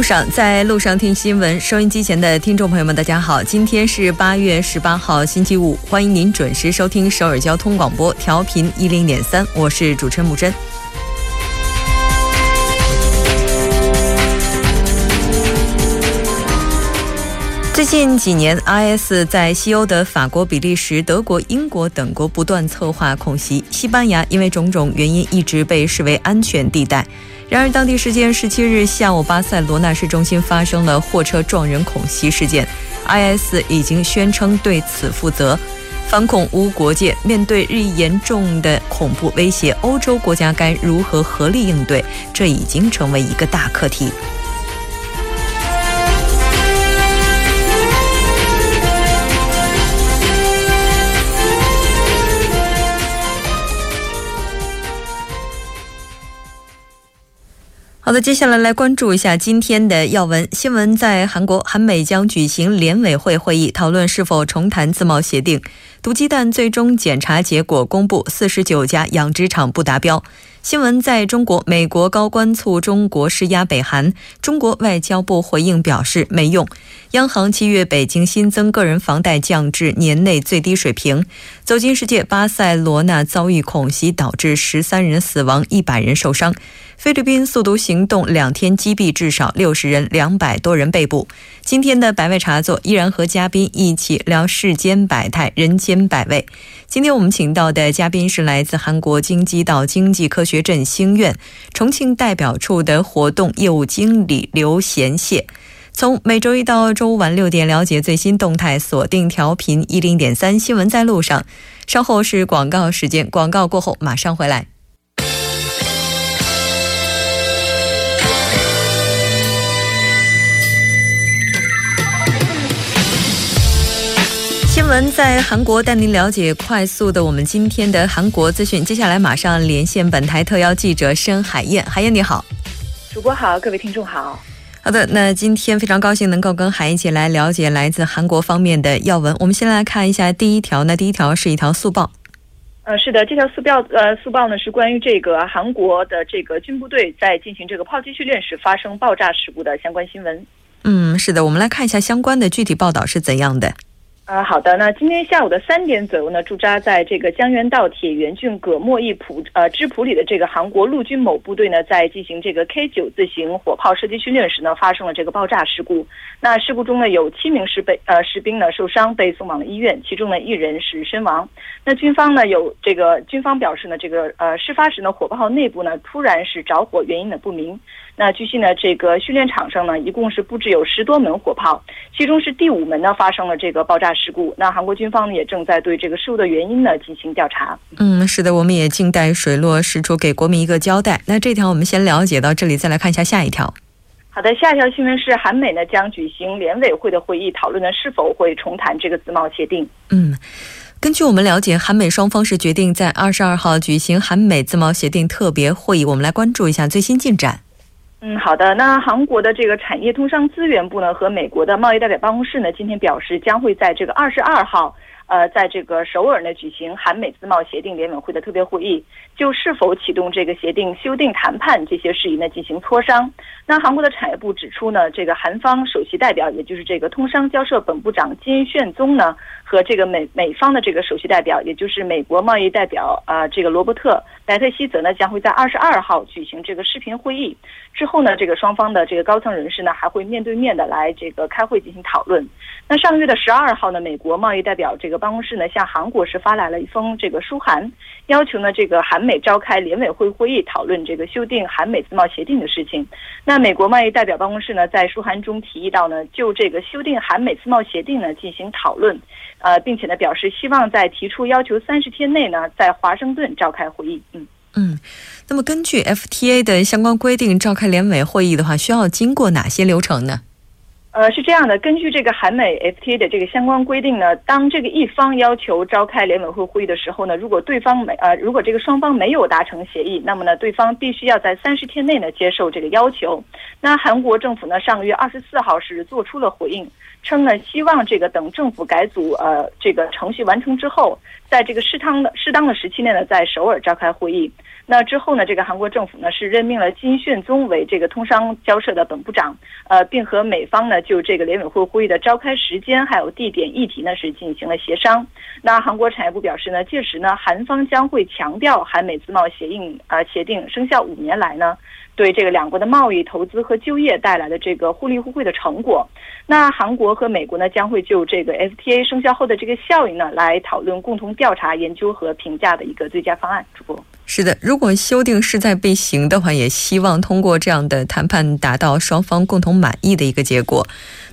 路上，在路上听新闻。收音机前的听众朋友们，大家好，今天是八月十八号，星期五，欢迎您准时收听首尔交通广播，调频一零点三，我是主持人木真。最近几年，IS 在西欧的法国、比利时、德国、英国等国不断策划恐袭，西班牙因为种种原因一直被视为安全地带。然而，当地时间十七日下午，巴塞罗那市中心发生了货车撞人恐袭事件，IS 已经宣称对此负责。反恐无国界，面对日益严重的恐怖威胁，欧洲国家该如何合力应对？这已经成为一个大课题。好的，接下来来关注一下今天的要闻新闻。在韩国，韩美将举行联委会会议，讨论是否重谈自贸协定。毒鸡蛋最终检查结果公布，四十九家养殖场不达标。新闻在中国，美国高官促中国施压北韩，中国外交部回应表示没用。央行七月北京新增个人房贷降至年内最低水平。走进世界，巴塞罗那遭遇恐袭，导致十三人死亡，一百人受伤。菲律宾速毒行动两天击毙至少六十人，两百多人被捕。今天的百味茶座依然和嘉宾一起聊世间百态，人间百味。今天我们请到的嘉宾是来自韩国京畿道经济科学振兴院重庆代表处的活动业务经理刘贤谢。从每周一到周五晚六点了解最新动态，锁定调频一零点三新闻在路上。稍后是广告时间，广告过后马上回来。新闻在韩国带您了解快速的我们今天的韩国资讯。接下来马上连线本台特邀记者申海燕，海燕你好，主播好，各位听众好。好的，那今天非常高兴能够跟海燕一起来了解来自韩国方面的要闻。我们先来看一下第一条，那第一条是一条速报。呃，是的，这条速报呃速报呢是关于这个韩国的这个军部队在进行这个炮击训练时发生爆炸事故的相关新闻。嗯，是的，我们来看一下相关的具体报道是怎样的。啊，好的。那今天下午的三点左右呢，驻扎在这个江原道铁原郡葛莫邑浦呃支浦里的这个韩国陆军某部队呢，在进行这个 K 九自行火炮射击训练时呢，发生了这个爆炸事故。那事故中呢，有七名士兵呃士兵呢受伤，被送往了医院，其中呢一人是身亡。那军方呢有这个军方表示呢，这个呃事发时呢，火炮内部呢突然是着火，原因呢不明。那据悉呢，这个训练场上呢，一共是布置有十多门火炮，其中是第五门呢发生了这个爆炸事故。那韩国军方呢也正在对这个事故的原因呢进行调查。嗯，是的，我们也静待水落石出，给国民一个交代。那这条我们先了解到这里，再来看一下下一条。好的，下一条新闻是韩美呢将举行联委会的会议，讨论呢是否会重谈这个自贸协定。嗯，根据我们了解，韩美双方是决定在二十二号举行韩美自贸协定特别会议。我们来关注一下最新进展。嗯，好的。那韩国的这个产业通商资源部呢，和美国的贸易代表办公室呢，今天表示将会在这个二十二号，呃，在这个首尔呢举行韩美自贸协定联委会的特别会议，就是否启动这个协定修订谈判这些事宜呢进行磋商。那韩国的产业部指出呢，这个韩方首席代表，也就是这个通商交涉本部长金炫宗呢。和这个美美方的这个首席代表，也就是美国贸易代表啊，这个罗伯特莱特希泽呢，将会在二十二号举行这个视频会议。之后呢，这个双方的这个高层人士呢，还会面对面的来这个开会进行讨论。那上个月的十二号呢，美国贸易代表这个办公室呢，向韩国是发来了一封这个书函，要求呢这个韩美召开联委会会议，讨论这个修订韩美自贸协定的事情。那美国贸易代表办公室呢，在书函中提议到呢，就这个修订韩美自贸协定呢进行讨论。呃，并且呢，表示希望在提出要求三十天内呢，在华盛顿召开会议。嗯嗯，那么根据 FTA 的相关规定，召开联委会议的话，需要经过哪些流程呢？呃，是这样的，根据这个韩美 FTA 的这个相关规定呢，当这个一方要求召开联委会会议的时候呢，如果对方没呃，如果这个双方没有达成协议，那么呢，对方必须要在三十天内呢接受这个要求。那韩国政府呢，上个月二十四号是做出了回应，称呢希望这个等政府改组呃这个程序完成之后，在这个适当的适当的时期内呢，在首尔召开会议。那之后呢？这个韩国政府呢是任命了金炫宗为这个通商交涉的本部长，呃，并和美方呢就这个联委会会议的召开时间还有地点议题呢是进行了协商。那韩国产业部表示呢，届时呢韩方将会强调韩美自贸协定呃协定生效五年来呢。对这个两国的贸易、投资和就业带来的这个互利互惠的成果，那韩国和美国呢将会就这个 FTA 生效后的这个效应呢来讨论，共同调查、研究和评价的一个最佳方案。主播是的，如果修订势在必行的话，也希望通过这样的谈判达到双方共同满意的一个结果。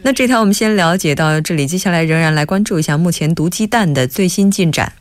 那这条我们先了解到这里，接下来仍然来关注一下目前毒鸡蛋的最新进展。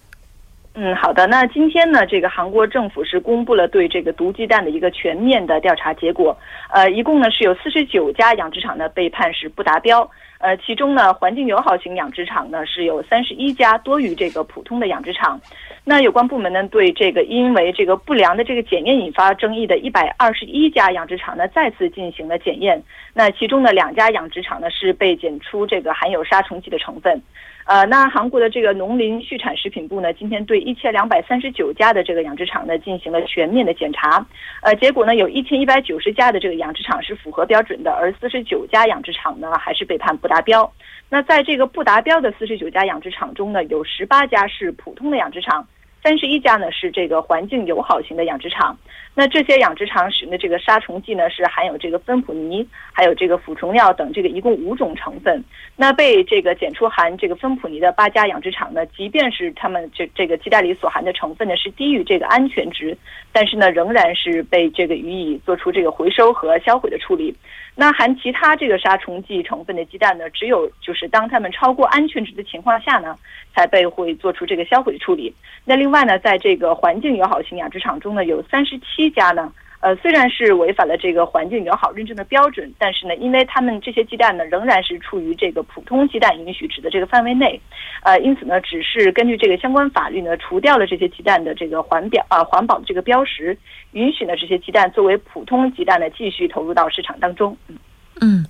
嗯，好的。那今天呢，这个韩国政府是公布了对这个毒鸡蛋的一个全面的调查结果。呃，一共呢是有四十九家养殖场呢被判是不达标。呃，其中呢，环境友好型养殖场呢是有三十一家，多于这个普通的养殖场。那有关部门呢对这个因为这个不良的这个检验引发争议的一百二十一家养殖场呢再次进行了检验。那其中的两家养殖场呢是被检出这个含有杀虫剂的成分。呃，那韩国的这个农林畜产食品部呢，今天对一千两百三十九家的这个养殖场呢进行了全面的检查，呃，结果呢有一千一百九十家的这个养殖场是符合标准的，而四十九家养殖场呢还是被判不达标。那在这个不达标的四十九家养殖场中呢，有十八家是普通的养殖场。三十一家呢是这个环境友好型的养殖场，那这些养殖场使用的这个杀虫剂呢是含有这个芬普尼，还有这个腐虫药等这个一共五种成分。那被这个检出含这个芬普尼的八家养殖场呢，即便是他们这这个鸡蛋里所含的成分呢是低于这个安全值，但是呢仍然是被这个予以做出这个回收和销毁的处理。那含其他这个杀虫剂成分的鸡蛋呢，只有就是当它们超过安全值的情况下呢，才被会做出这个销毁处理。那另外另外呢，在这个环境友好型养殖场中呢，有三十七家呢。呃，虽然是违反了这个环境友好认证的标准，但是呢，因为他们这些鸡蛋呢，仍然是处于这个普通鸡蛋允许值的这个范围内，呃，因此呢，只是根据这个相关法律呢，除掉了这些鸡蛋的这个环表啊环保的这个标识，允许呢这些鸡蛋作为普通鸡蛋呢继续投入到市场当中。嗯，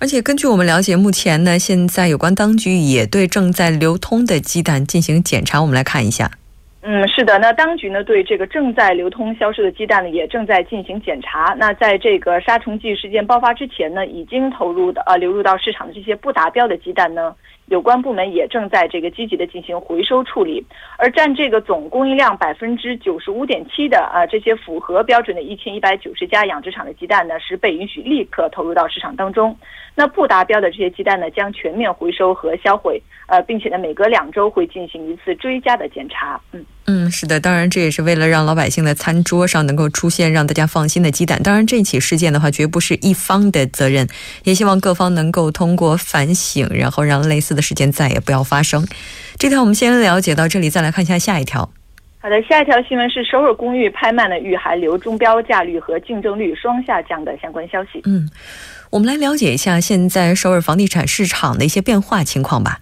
而且根据我们了解，目前呢，现在有关当局也对正在流通的鸡蛋进行检查，我们来看一下。嗯，是的，那当局呢对这个正在流通销售的鸡蛋呢也正在进行检查。那在这个杀虫剂事件爆发之前呢，已经投入的呃流入到市场的这些不达标的鸡蛋呢，有关部门也正在这个积极的进行回收处理。而占这个总供应量百分之九十五点七的啊这些符合标准的一千一百九十家养殖场的鸡蛋呢，是被允许立刻投入到市场当中。那不达标的这些鸡蛋呢，将全面回收和销毁，呃，并且呢，每隔两周会进行一次追加的检查。嗯嗯，是的，当然这也是为了让老百姓的餐桌上能够出现让大家放心的鸡蛋。当然，这起事件的话，绝不是一方的责任，也希望各方能够通过反省，然后让类似的事件再也不要发生。这条我们先了解到这里，再来看一下下一条。好的，下一条新闻是首尔公寓拍卖的遇寒流，中标价率和竞争率双下降的相关消息。嗯。我们来了解一下现在首尔房地产市场的一些变化情况吧。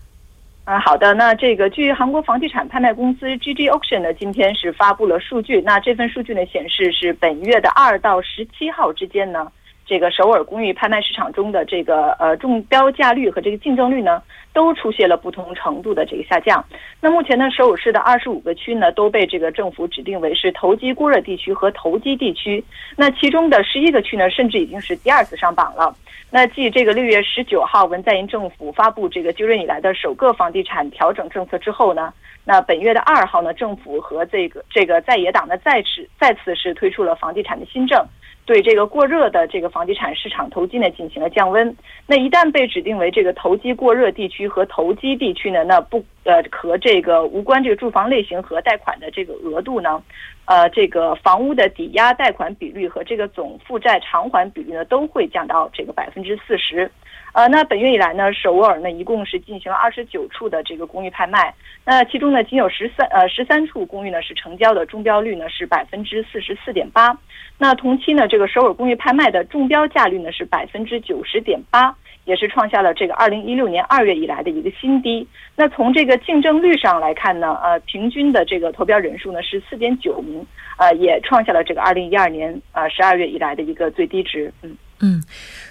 啊，好的。那这个据韩国房地产拍卖公司 GG Auction 呢，今天是发布了数据。那这份数据呢显示是本月的二到十七号之间呢。这个首尔公寓拍卖市场中的这个呃中标价率和这个竞争率呢，都出现了不同程度的这个下降。那目前呢，首尔市的二十五个区呢都被这个政府指定为是投机过热地区和投机地区。那其中的十一个区呢，甚至已经是第二次上榜了。那继这个六月十九号文在寅政府发布这个就任以来的首个房地产调整政策之后呢，那本月的二号呢，政府和这个这个在野党呢再次再次是推出了房地产的新政。对这个过热的这个房地产市场投机呢进行了降温。那一旦被指定为这个投机过热地区和投机地区呢，那不呃和这个无关这个住房类型和贷款的这个额度呢，呃，这个房屋的抵押贷款比率和这个总负债偿还比率呢，都会降到这个百分之四十。呃，那本月以来呢，首尔呢一共是进行了二十九处的这个公寓拍卖，那其中呢仅有十三呃十三处公寓呢是成交的中标率呢是百分之四十四点八，那同期呢这个首尔公寓拍卖的中标价率呢是百分之九十点八，也是创下了这个二零一六年二月以来的一个新低。那从这个竞争率上来看呢，呃，平均的这个投标人数呢是四点九名，呃，也创下了这个二零一二年呃十二月以来的一个最低值。嗯嗯。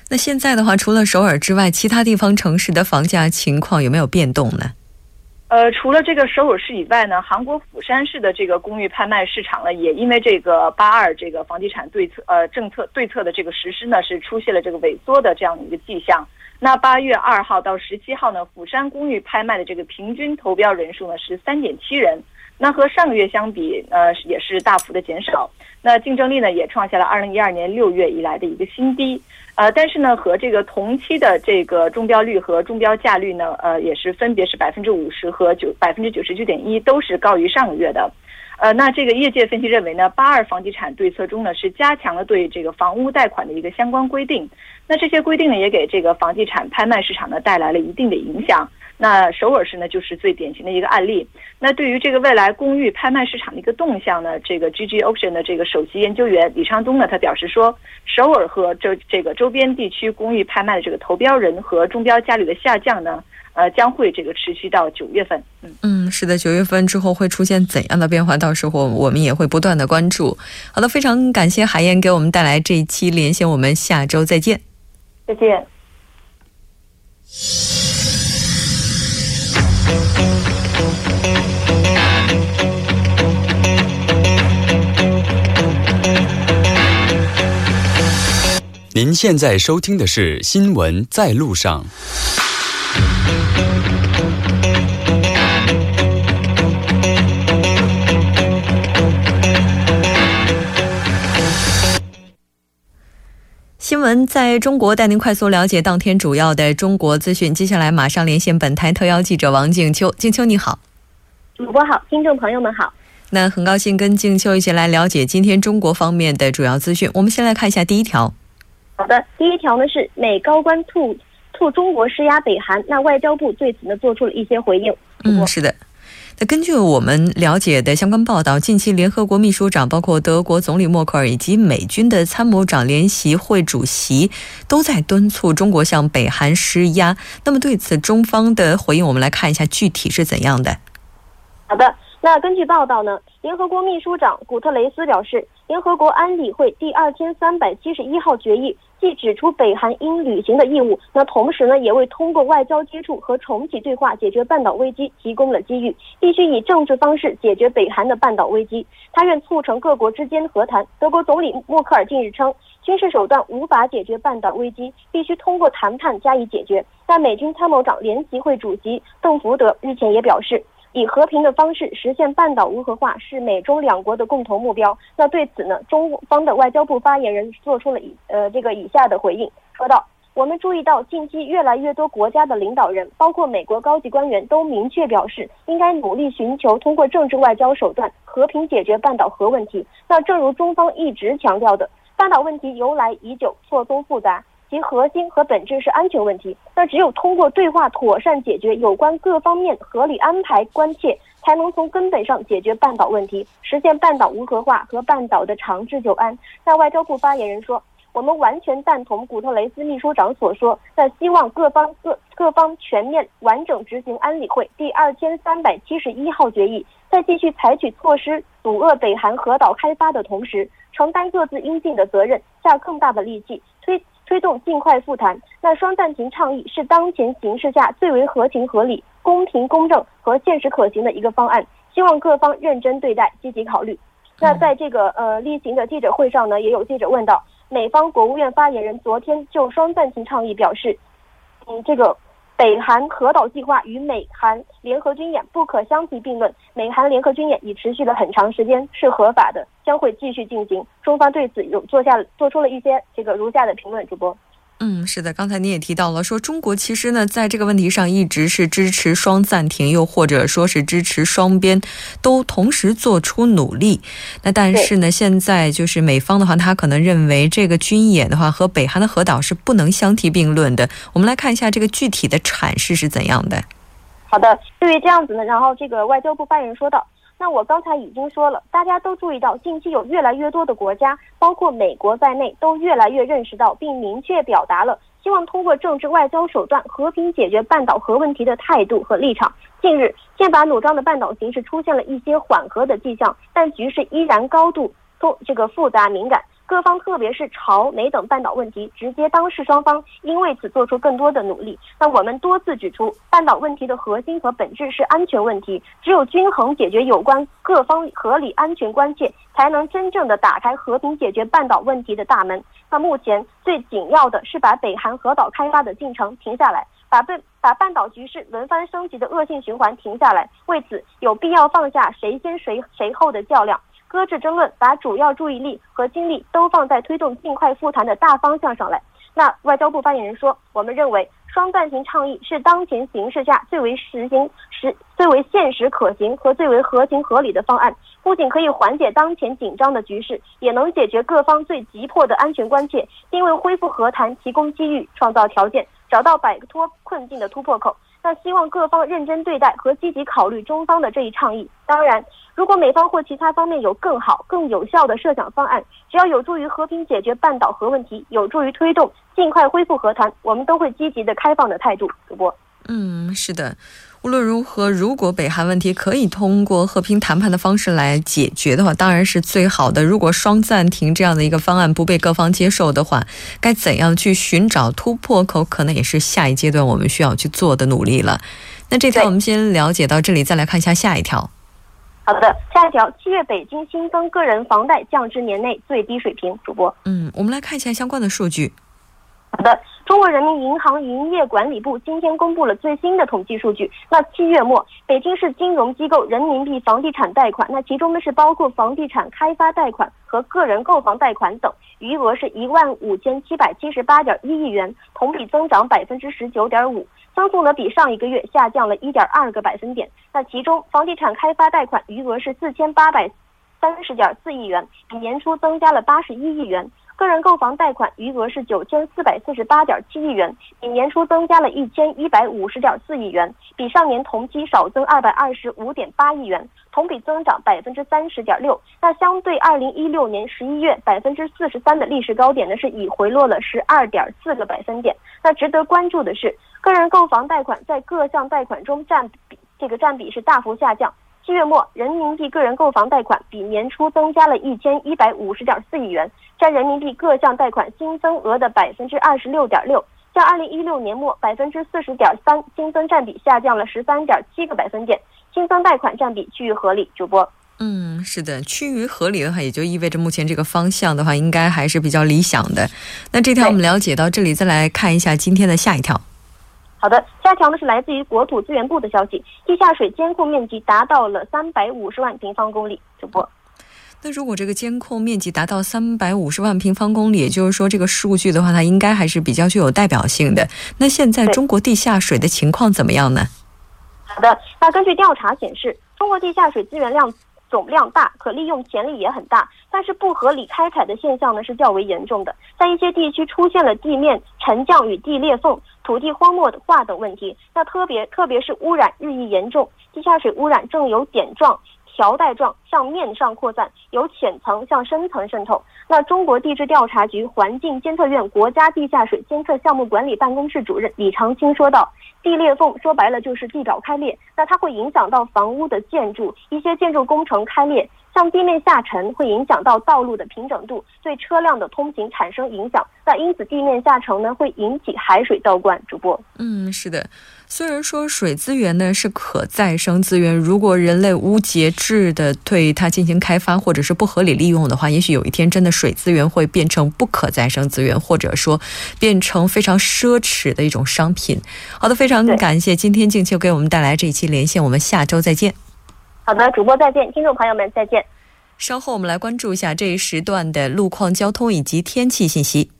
那现在的话，除了首尔之外，其他地方城市的房价情况有没有变动呢？呃，除了这个首尔市以外呢，韩国釜山市的这个公寓拍卖市场呢，也因为这个八二这个房地产对策呃政策对策的这个实施呢，是出现了这个萎缩的这样的一个迹象。那八月二号到十七号呢，釜山公寓拍卖的这个平均投标人数呢是三点七人，那和上个月相比，呃，也是大幅的减少。那竞争力呢，也创下了二零一二年六月以来的一个新低。呃，但是呢，和这个同期的这个中标率和中标价率呢，呃，也是分别是百分之五十和九百分之九十九点一，都是高于上个月的。呃，那这个业界分析认为呢，八二房地产对策中呢，是加强了对这个房屋贷款的一个相关规定。那这些规定呢，也给这个房地产拍卖市场呢带来了一定的影响。那首尔市呢，就是最典型的一个案例。那对于这个未来公寓拍卖市场的一个动向呢，这个 GG Auction 的这个首席研究员李昌东呢，他表示说，首尔和这这个周边地区公寓拍卖的这个投标人和中标价率的下降呢，呃，将会这个持续到九月份。嗯嗯，是的，九月份之后会出现怎样的变化？到时候我们也会不断的关注。好的，非常感谢海燕给我们带来这一期连线，我们下周再见。再见。您现在收听的是《新闻在路上》。新闻在中国，带您快速了解当天主要的中国资讯。接下来马上连线本台特邀记者王静秋。静秋你好，主播好，听众朋友们好。那很高兴跟静秋一起来了解今天中国方面的主要资讯。我们先来看一下第一条。好的，第一条呢是美高官吐吐中国施压北韩，那外交部对此呢做出了一些回应。嗯，是的。那根据我们了解的相关报道，近期联合国秘书长、包括德国总理默克尔以及美军的参谋长联席会主席都在敦促中国向北韩施压。那么对此，中方的回应，我们来看一下具体是怎样的。好的。那根据报道呢，联合国秘书长古特雷斯表示，联合国安理会第二千三百七十一号决议既指出北韩应履行的义务，那同时呢，也为通过外交接触和重启对话解决半岛危机提供了机遇。必须以政治方式解决北韩的半岛危机。他愿促成各国之间和谈。德国总理默克尔近日称，军事手段无法解决半岛危机，必须通过谈判加以解决。但美军参谋长联席会主席邓福德日前也表示。以和平的方式实现半岛无核化是美中两国的共同目标。那对此呢，中方的外交部发言人做出了以呃这个以下的回应，说道：“我们注意到近期越来越多国家的领导人，包括美国高级官员，都明确表示应该努力寻求通过政治外交手段和平解决半岛核问题。那正如中方一直强调的，半岛问题由来已久，错综复杂。”其核心和本质是安全问题，那只有通过对话妥善解决有关各方面合理安排关切，才能从根本上解决半岛问题，实现半岛无核化和半岛的长治久安。那外交部发言人说，我们完全赞同古特雷斯秘书长所说，那希望各方各各方全面完整执行安理会第二千三百七十一号决议，在继续采取措施阻遏北韩核岛开发的同时，承担各自应尽的责任，下更大的力气推。推动尽快复谈。那双暂停倡议是当前形势下最为合情合理、公平公正和现实可行的一个方案，希望各方认真对待，积极考虑。那在这个呃例行的记者会上呢，也有记者问到，美方国务院发言人昨天就双暂停倡议表示，嗯，这个。北韩核岛计划与美韩联合军演不可相提并论。美韩联合军演已持续了很长时间，是合法的，将会继续进行。中方对此有做下做出了一些这个如下的评论。主播。嗯，是的，刚才您也提到了，说中国其实呢，在这个问题上一直是支持双暂停，又或者说是支持双边都同时做出努力。那但是呢，现在就是美方的话，他可能认为这个军演的话和北韩的核岛是不能相提并论的。我们来看一下这个具体的阐释是怎样的。好的，对于这样子呢，然后这个外交部发言人说道。那我刚才已经说了，大家都注意到，近期有越来越多的国家，包括美国在内，都越来越认识到并明确表达了希望通过政治外交手段和平解决半岛核问题的态度和立场。近日，剑拔弩张的半岛形势出现了一些缓和的迹象，但局势依然高度复这个复杂敏感。各方特别是朝美等半岛问题，直接当事双方应为此做出更多的努力。那我们多次指出，半岛问题的核心和本质是安全问题，只有均衡解决有关各方合理安全关切，才能真正的打开和平解决半岛问题的大门。那目前最紧要的是把北韩核岛开发的进程停下来，把被把半岛局势轮番升级的恶性循环停下来。为此，有必要放下谁先谁谁后的较量。搁置争论，把主要注意力和精力都放在推动尽快复谈的大方向上来。那外交部发言人说：“我们认为双暂停倡议是当前形势下最为实行实、最为现实可行和最为合情合理的方案。不仅可以缓解当前紧张的局势，也能解决各方最急迫的安全关切，并为恢复和谈提供机遇、创造条件，找到摆脱困境的突破口。”那希望各方认真对待和积极考虑中方的这一倡议。当然，如果美方或其他方面有更好、更有效的设想方案，只要有助于和平解决半岛核问题，有助于推动尽快恢复和谈，我们都会积极的、开放的态度。主播，嗯，是的。无论如何，如果北韩问题可以通过和平谈判的方式来解决的话，当然是最好的。如果双暂停这样的一个方案不被各方接受的话，该怎样去寻找突破口，可能也是下一阶段我们需要去做的努力了。那这条我们先了解到这里，再来看一下下一条。好的，下一条，七月北京新增个人房贷降至年内最低水平。主播，嗯，我们来看一下相关的数据。好的。中国人民银行营业管理部今天公布了最新的统计数据。那七月末，北京市金融机构人民币房地产贷款，那其中呢是包括房地产开发贷款和个人购房贷款等，余额是一万五千七百七十八点一亿元，同比增长百分之十九点五，增速呢比上一个月下降了一点二个百分点。那其中，房地产开发贷款余额是四千八百三十点四亿元，比年初增加了八十一亿元。个人购房贷款余额是九千四百四十八点七亿元，比年初增加了一千一百五十点四亿元，比上年同期少增二百二十五点八亿元，同比增长百分之三十点六。那相对二零一六年十一月百分之四十三的历史高点呢，是已回落了十二点四个百分点。那值得关注的是，个人购房贷款在各项贷款中占比这个占比是大幅下降。七月末，人民币个人购房贷款比年初增加了一千一百五十点四亿元，占人民币各项贷款新增额的百分之二十六点六，较二零一六年末百分之四十点三新增占比下降了十三点七个百分点，新增贷款占比趋于合理。主播，嗯，是的，趋于合理的话，也就意味着目前这个方向的话，应该还是比较理想的。那这条我们了解到这里，再来看一下今天的下一条。好的，下条呢是来自于国土资源部的消息，地下水监控面积达到了三百五十万平方公里。主播，那如果这个监控面积达到三百五十万平方公里，也就是说这个数据的话，它应该还是比较具有代表性的。那现在中国地下水的情况怎么样呢？好的，那根据调查显示，中国地下水资源量。总量大，可利用潜力也很大，但是不合理开采的现象呢是较为严重的，在一些地区出现了地面沉降与地裂缝、土地荒漠化等问题。那特别特别是污染日益严重，地下水污染正由点状。条带状向面上扩散，由浅层向深层渗透。那中国地质调查局环境监测院国家地下水监测项目管理办公室主任李长青说道：“地裂缝说白了就是地表开裂，那它会影响到房屋的建筑，一些建筑工程开裂。”向地面下沉会影响到道路的平整度，对车辆的通行产生影响。那因此地面下沉呢，会引起海水倒灌。主播，嗯，是的。虽然说水资源呢是可再生资源，如果人类无节制的对对它进行开发或者是不合理利用的话，也许有一天真的水资源会变成不可再生资源，或者说变成非常奢侈的一种商品。好的，非常感谢今天静秋给我们带来这一期连线，我们下周再见。好的，主播再见，听众朋友们再见。稍后我们来关注一下这一时段的路况、交通以及天气信息。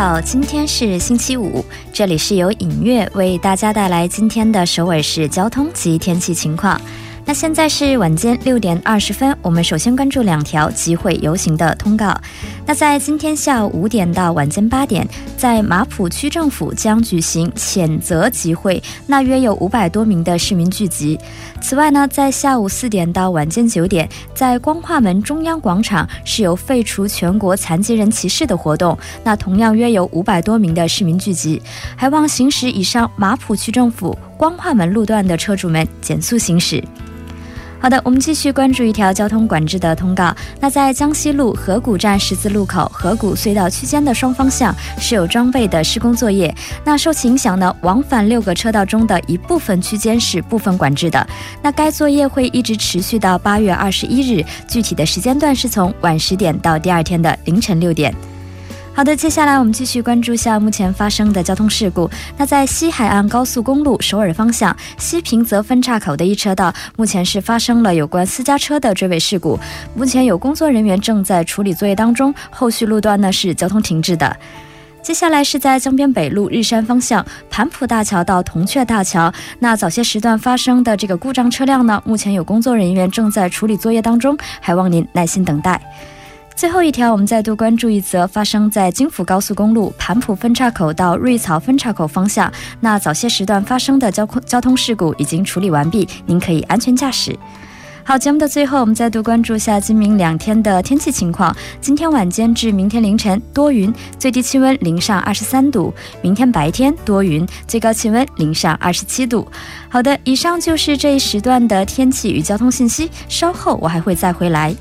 好，今天是星期五，这里是由影月为大家带来今天的首尔市交通及天气情况。那现在是晚间六点二十分，我们首先关注两条集会游行的通告。那在今天下午五点到晚间八点，在马浦区政府将举行谴责集会，那约有五百多名的市民聚集。此外呢，在下午四点到晚间九点，在光化门中央广场是有废除全国残疾人歧视的活动，那同样约有五百多名的市民聚集，还望行驶以上马浦区政府光化门路段的车主们减速行驶。好的，我们继续关注一条交通管制的通告。那在江西路河谷站十字路口河谷隧道区间的双方向是有装备的施工作业。那受其影响呢，往返六个车道中的一部分区间是部分管制的。那该作业会一直持续到八月二十一日，具体的时间段是从晚十点到第二天的凌晨六点。好的，接下来我们继续关注下目前发生的交通事故。那在西海岸高速公路首尔方向西平泽分岔口的一车道，目前是发生了有关私家车的追尾事故。目前有工作人员正在处理作业当中，后续路段呢是交通停滞的。接下来是在江边北路日山方向盘浦大桥到铜雀大桥，那早些时段发生的这个故障车辆呢，目前有工作人员正在处理作业当中，还望您耐心等待。最后一条，我们再度关注一则发生在京福高速公路盘浦分岔口到瑞草分岔口方向，那早些时段发生的交通交通事故已经处理完毕，您可以安全驾驶。好，节目的最后，我们再度关注下今明两天的天气情况。今天晚间至明天凌晨多云，最低气温零上二十三度；明天白天多云，最高气温零上二十七度。好的，以上就是这一时段的天气与交通信息，稍后我还会再回来。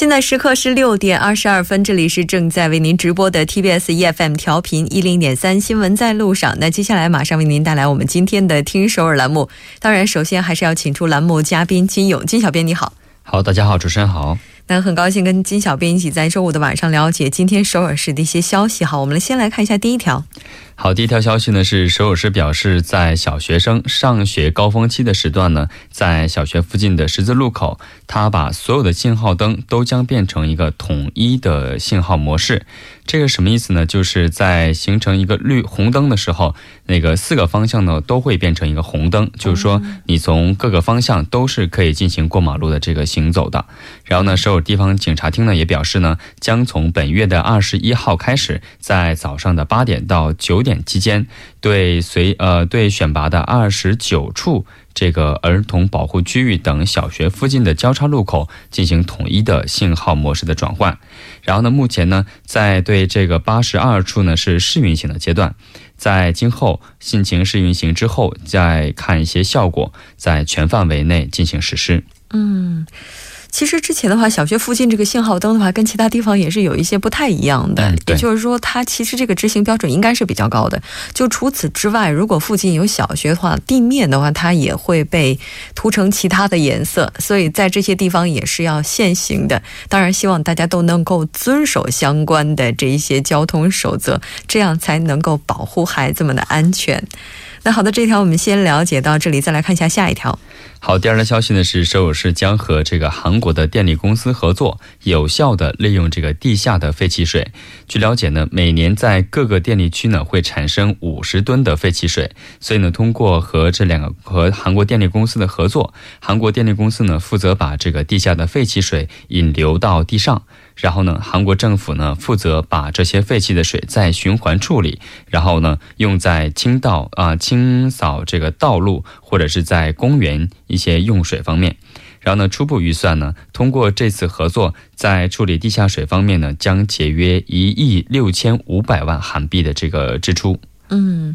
现在时刻是六点二十二分，这里是正在为您直播的 TBS EFM 调频一零点三新闻在路上。那接下来马上为您带来我们今天的听首尔栏目。当然，首先还是要请出栏目嘉宾金勇，金小编你好。好，大家好，主持人好。那很高兴跟金小编一起在周五的晚上了解今天首尔市的一些消息。好，我们先来看一下第一条。好，第一条消息呢是首尔市表示，在小学生上学高峰期的时段呢，在小学附近的十字路口，他把所有的信号灯都将变成一个统一的信号模式。这个什么意思呢？就是在形成一个绿红灯的时候，那个四个方向呢都会变成一个红灯，就是说你从各个方向都是可以进行过马路的这个行走的。然后呢，首尔地方警察厅呢也表示呢，将从本月的二十一号开始，在早上的八点到九点期间，对随呃对选拔的二十九处。这个儿童保护区域等小学附近的交叉路口进行统一的信号模式的转换，然后呢，目前呢，在对这个八十二处呢是试运行的阶段，在今后性情试运行之后，再看一些效果，在全范围内进行实施。嗯。其实之前的话，小学附近这个信号灯的话，跟其他地方也是有一些不太一样的。也就是说，它其实这个执行标准应该是比较高的。就除此之外，如果附近有小学的话，地面的话，它也会被涂成其他的颜色。所以在这些地方也是要限行的。当然，希望大家都能够遵守相关的这一些交通守则，这样才能够保护孩子们的安全。那好的，这条我们先了解到这里，再来看一下下一条。好，第二条消息呢是首尔市将和这个韩国的电力公司合作，有效的利用这个地下的废弃水。据了解呢，每年在各个电力区呢会产生五十吨的废弃水，所以呢，通过和这两个和韩国电力公司的合作，韩国电力公司呢负责把这个地下的废弃水引流到地上。然后呢，韩国政府呢负责把这些废弃的水再循环处理，然后呢用在清道啊清扫这个道路或者是在公园一些用水方面。然后呢，初步预算呢，通过这次合作，在处理地下水方面呢，将节约一亿六千五百万韩币的这个支出。嗯。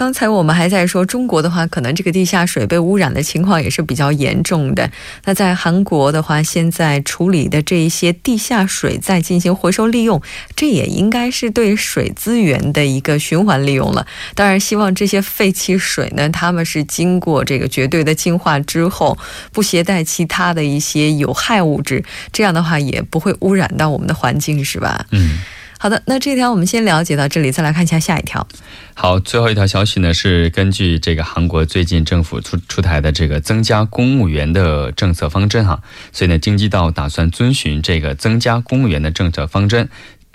刚才我们还在说，中国的话，可能这个地下水被污染的情况也是比较严重的。那在韩国的话，现在处理的这一些地下水再进行回收利用，这也应该是对水资源的一个循环利用了。当然，希望这些废弃水呢，他们是经过这个绝对的净化之后，不携带其他的一些有害物质，这样的话也不会污染到我们的环境，是吧？嗯。好的，那这条我们先了解到这里，再来看一下下一条。好，最后一条消息呢是根据这个韩国最近政府出出台的这个增加公务员的政策方针哈，所以呢，京畿道打算遵循这个增加公务员的政策方针，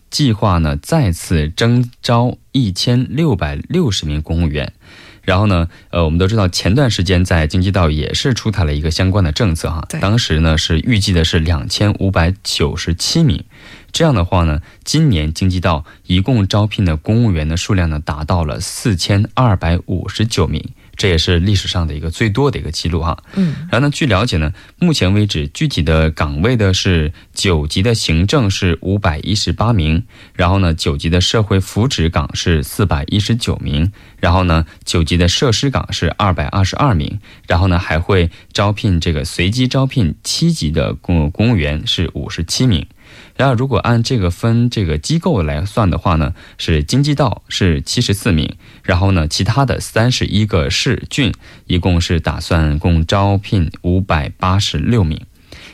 计划呢再次征招一千六百六十名公务员。然后呢，呃，我们都知道前段时间在京畿道也是出台了一个相关的政策哈，当时呢是预计的是两千五百九十七名。这样的话呢，今年京畿道一共招聘的公务员的数量呢，达到了四千二百五十九名，这也是历史上的一个最多的一个记录哈。嗯，然后呢，据了解呢，目前为止具体的岗位的是九级的行政是五百一十八名，然后呢，九级的社会福祉岗是四百一十九名，然后呢，九级的设施岗是二百二十二名，然后呢，还会招聘这个随机招聘七级的公公务员是五十七名。然后，如果按这个分这个机构来算的话呢，是京畿道是七十四名，然后呢，其他的三十一个市郡一共是打算共招聘五百八十六名。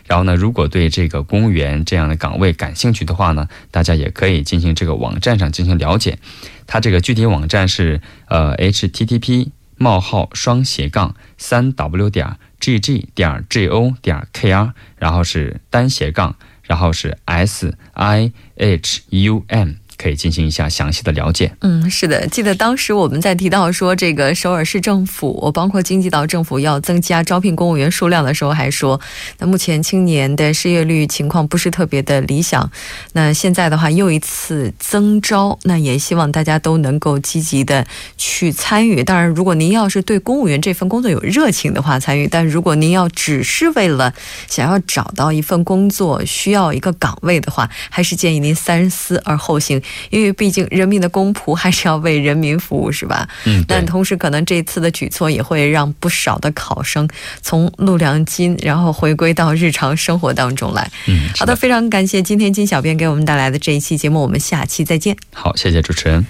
然后呢，如果对这个公务员这样的岗位感兴趣的话呢，大家也可以进行这个网站上进行了解。它这个具体网站是呃 http 冒号双斜杠三 w 点 gg 点 go 点 kr，然后是单斜杠。然后是 S I H U M。可以进行一下详细的了解。嗯，是的，记得当时我们在提到说这个首尔市政府，我包括经济岛政府要增加招聘公务员数量的时候，还说那目前青年的失业率情况不是特别的理想。那现在的话又一次增招，那也希望大家都能够积极的去参与。当然，如果您要是对公务员这份工作有热情的话，参与；但如果您要只是为了想要找到一份工作，需要一个岗位的话，还是建议您三思而后行。因为毕竟人民的公仆还是要为人民服务，是吧？嗯。但同时，可能这次的举措也会让不少的考生从陆良金，然后回归到日常生活当中来。嗯。好的，非常感谢今天金小编给我们带来的这一期节目，我们下期再见。好，谢谢主持人。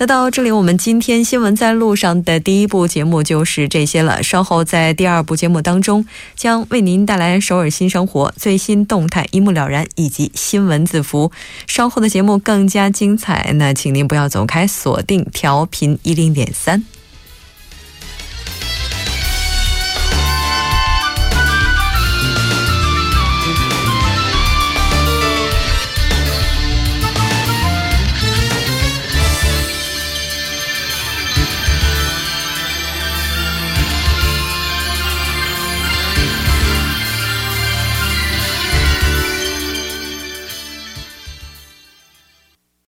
那到这里，我们今天新闻在路上的第一部节目就是这些了。稍后在第二部节目当中，将为您带来首尔新生活最新动态一目了然，以及新闻字符。稍后的节目更加精彩，那请您不要走开，锁定调频一零点三。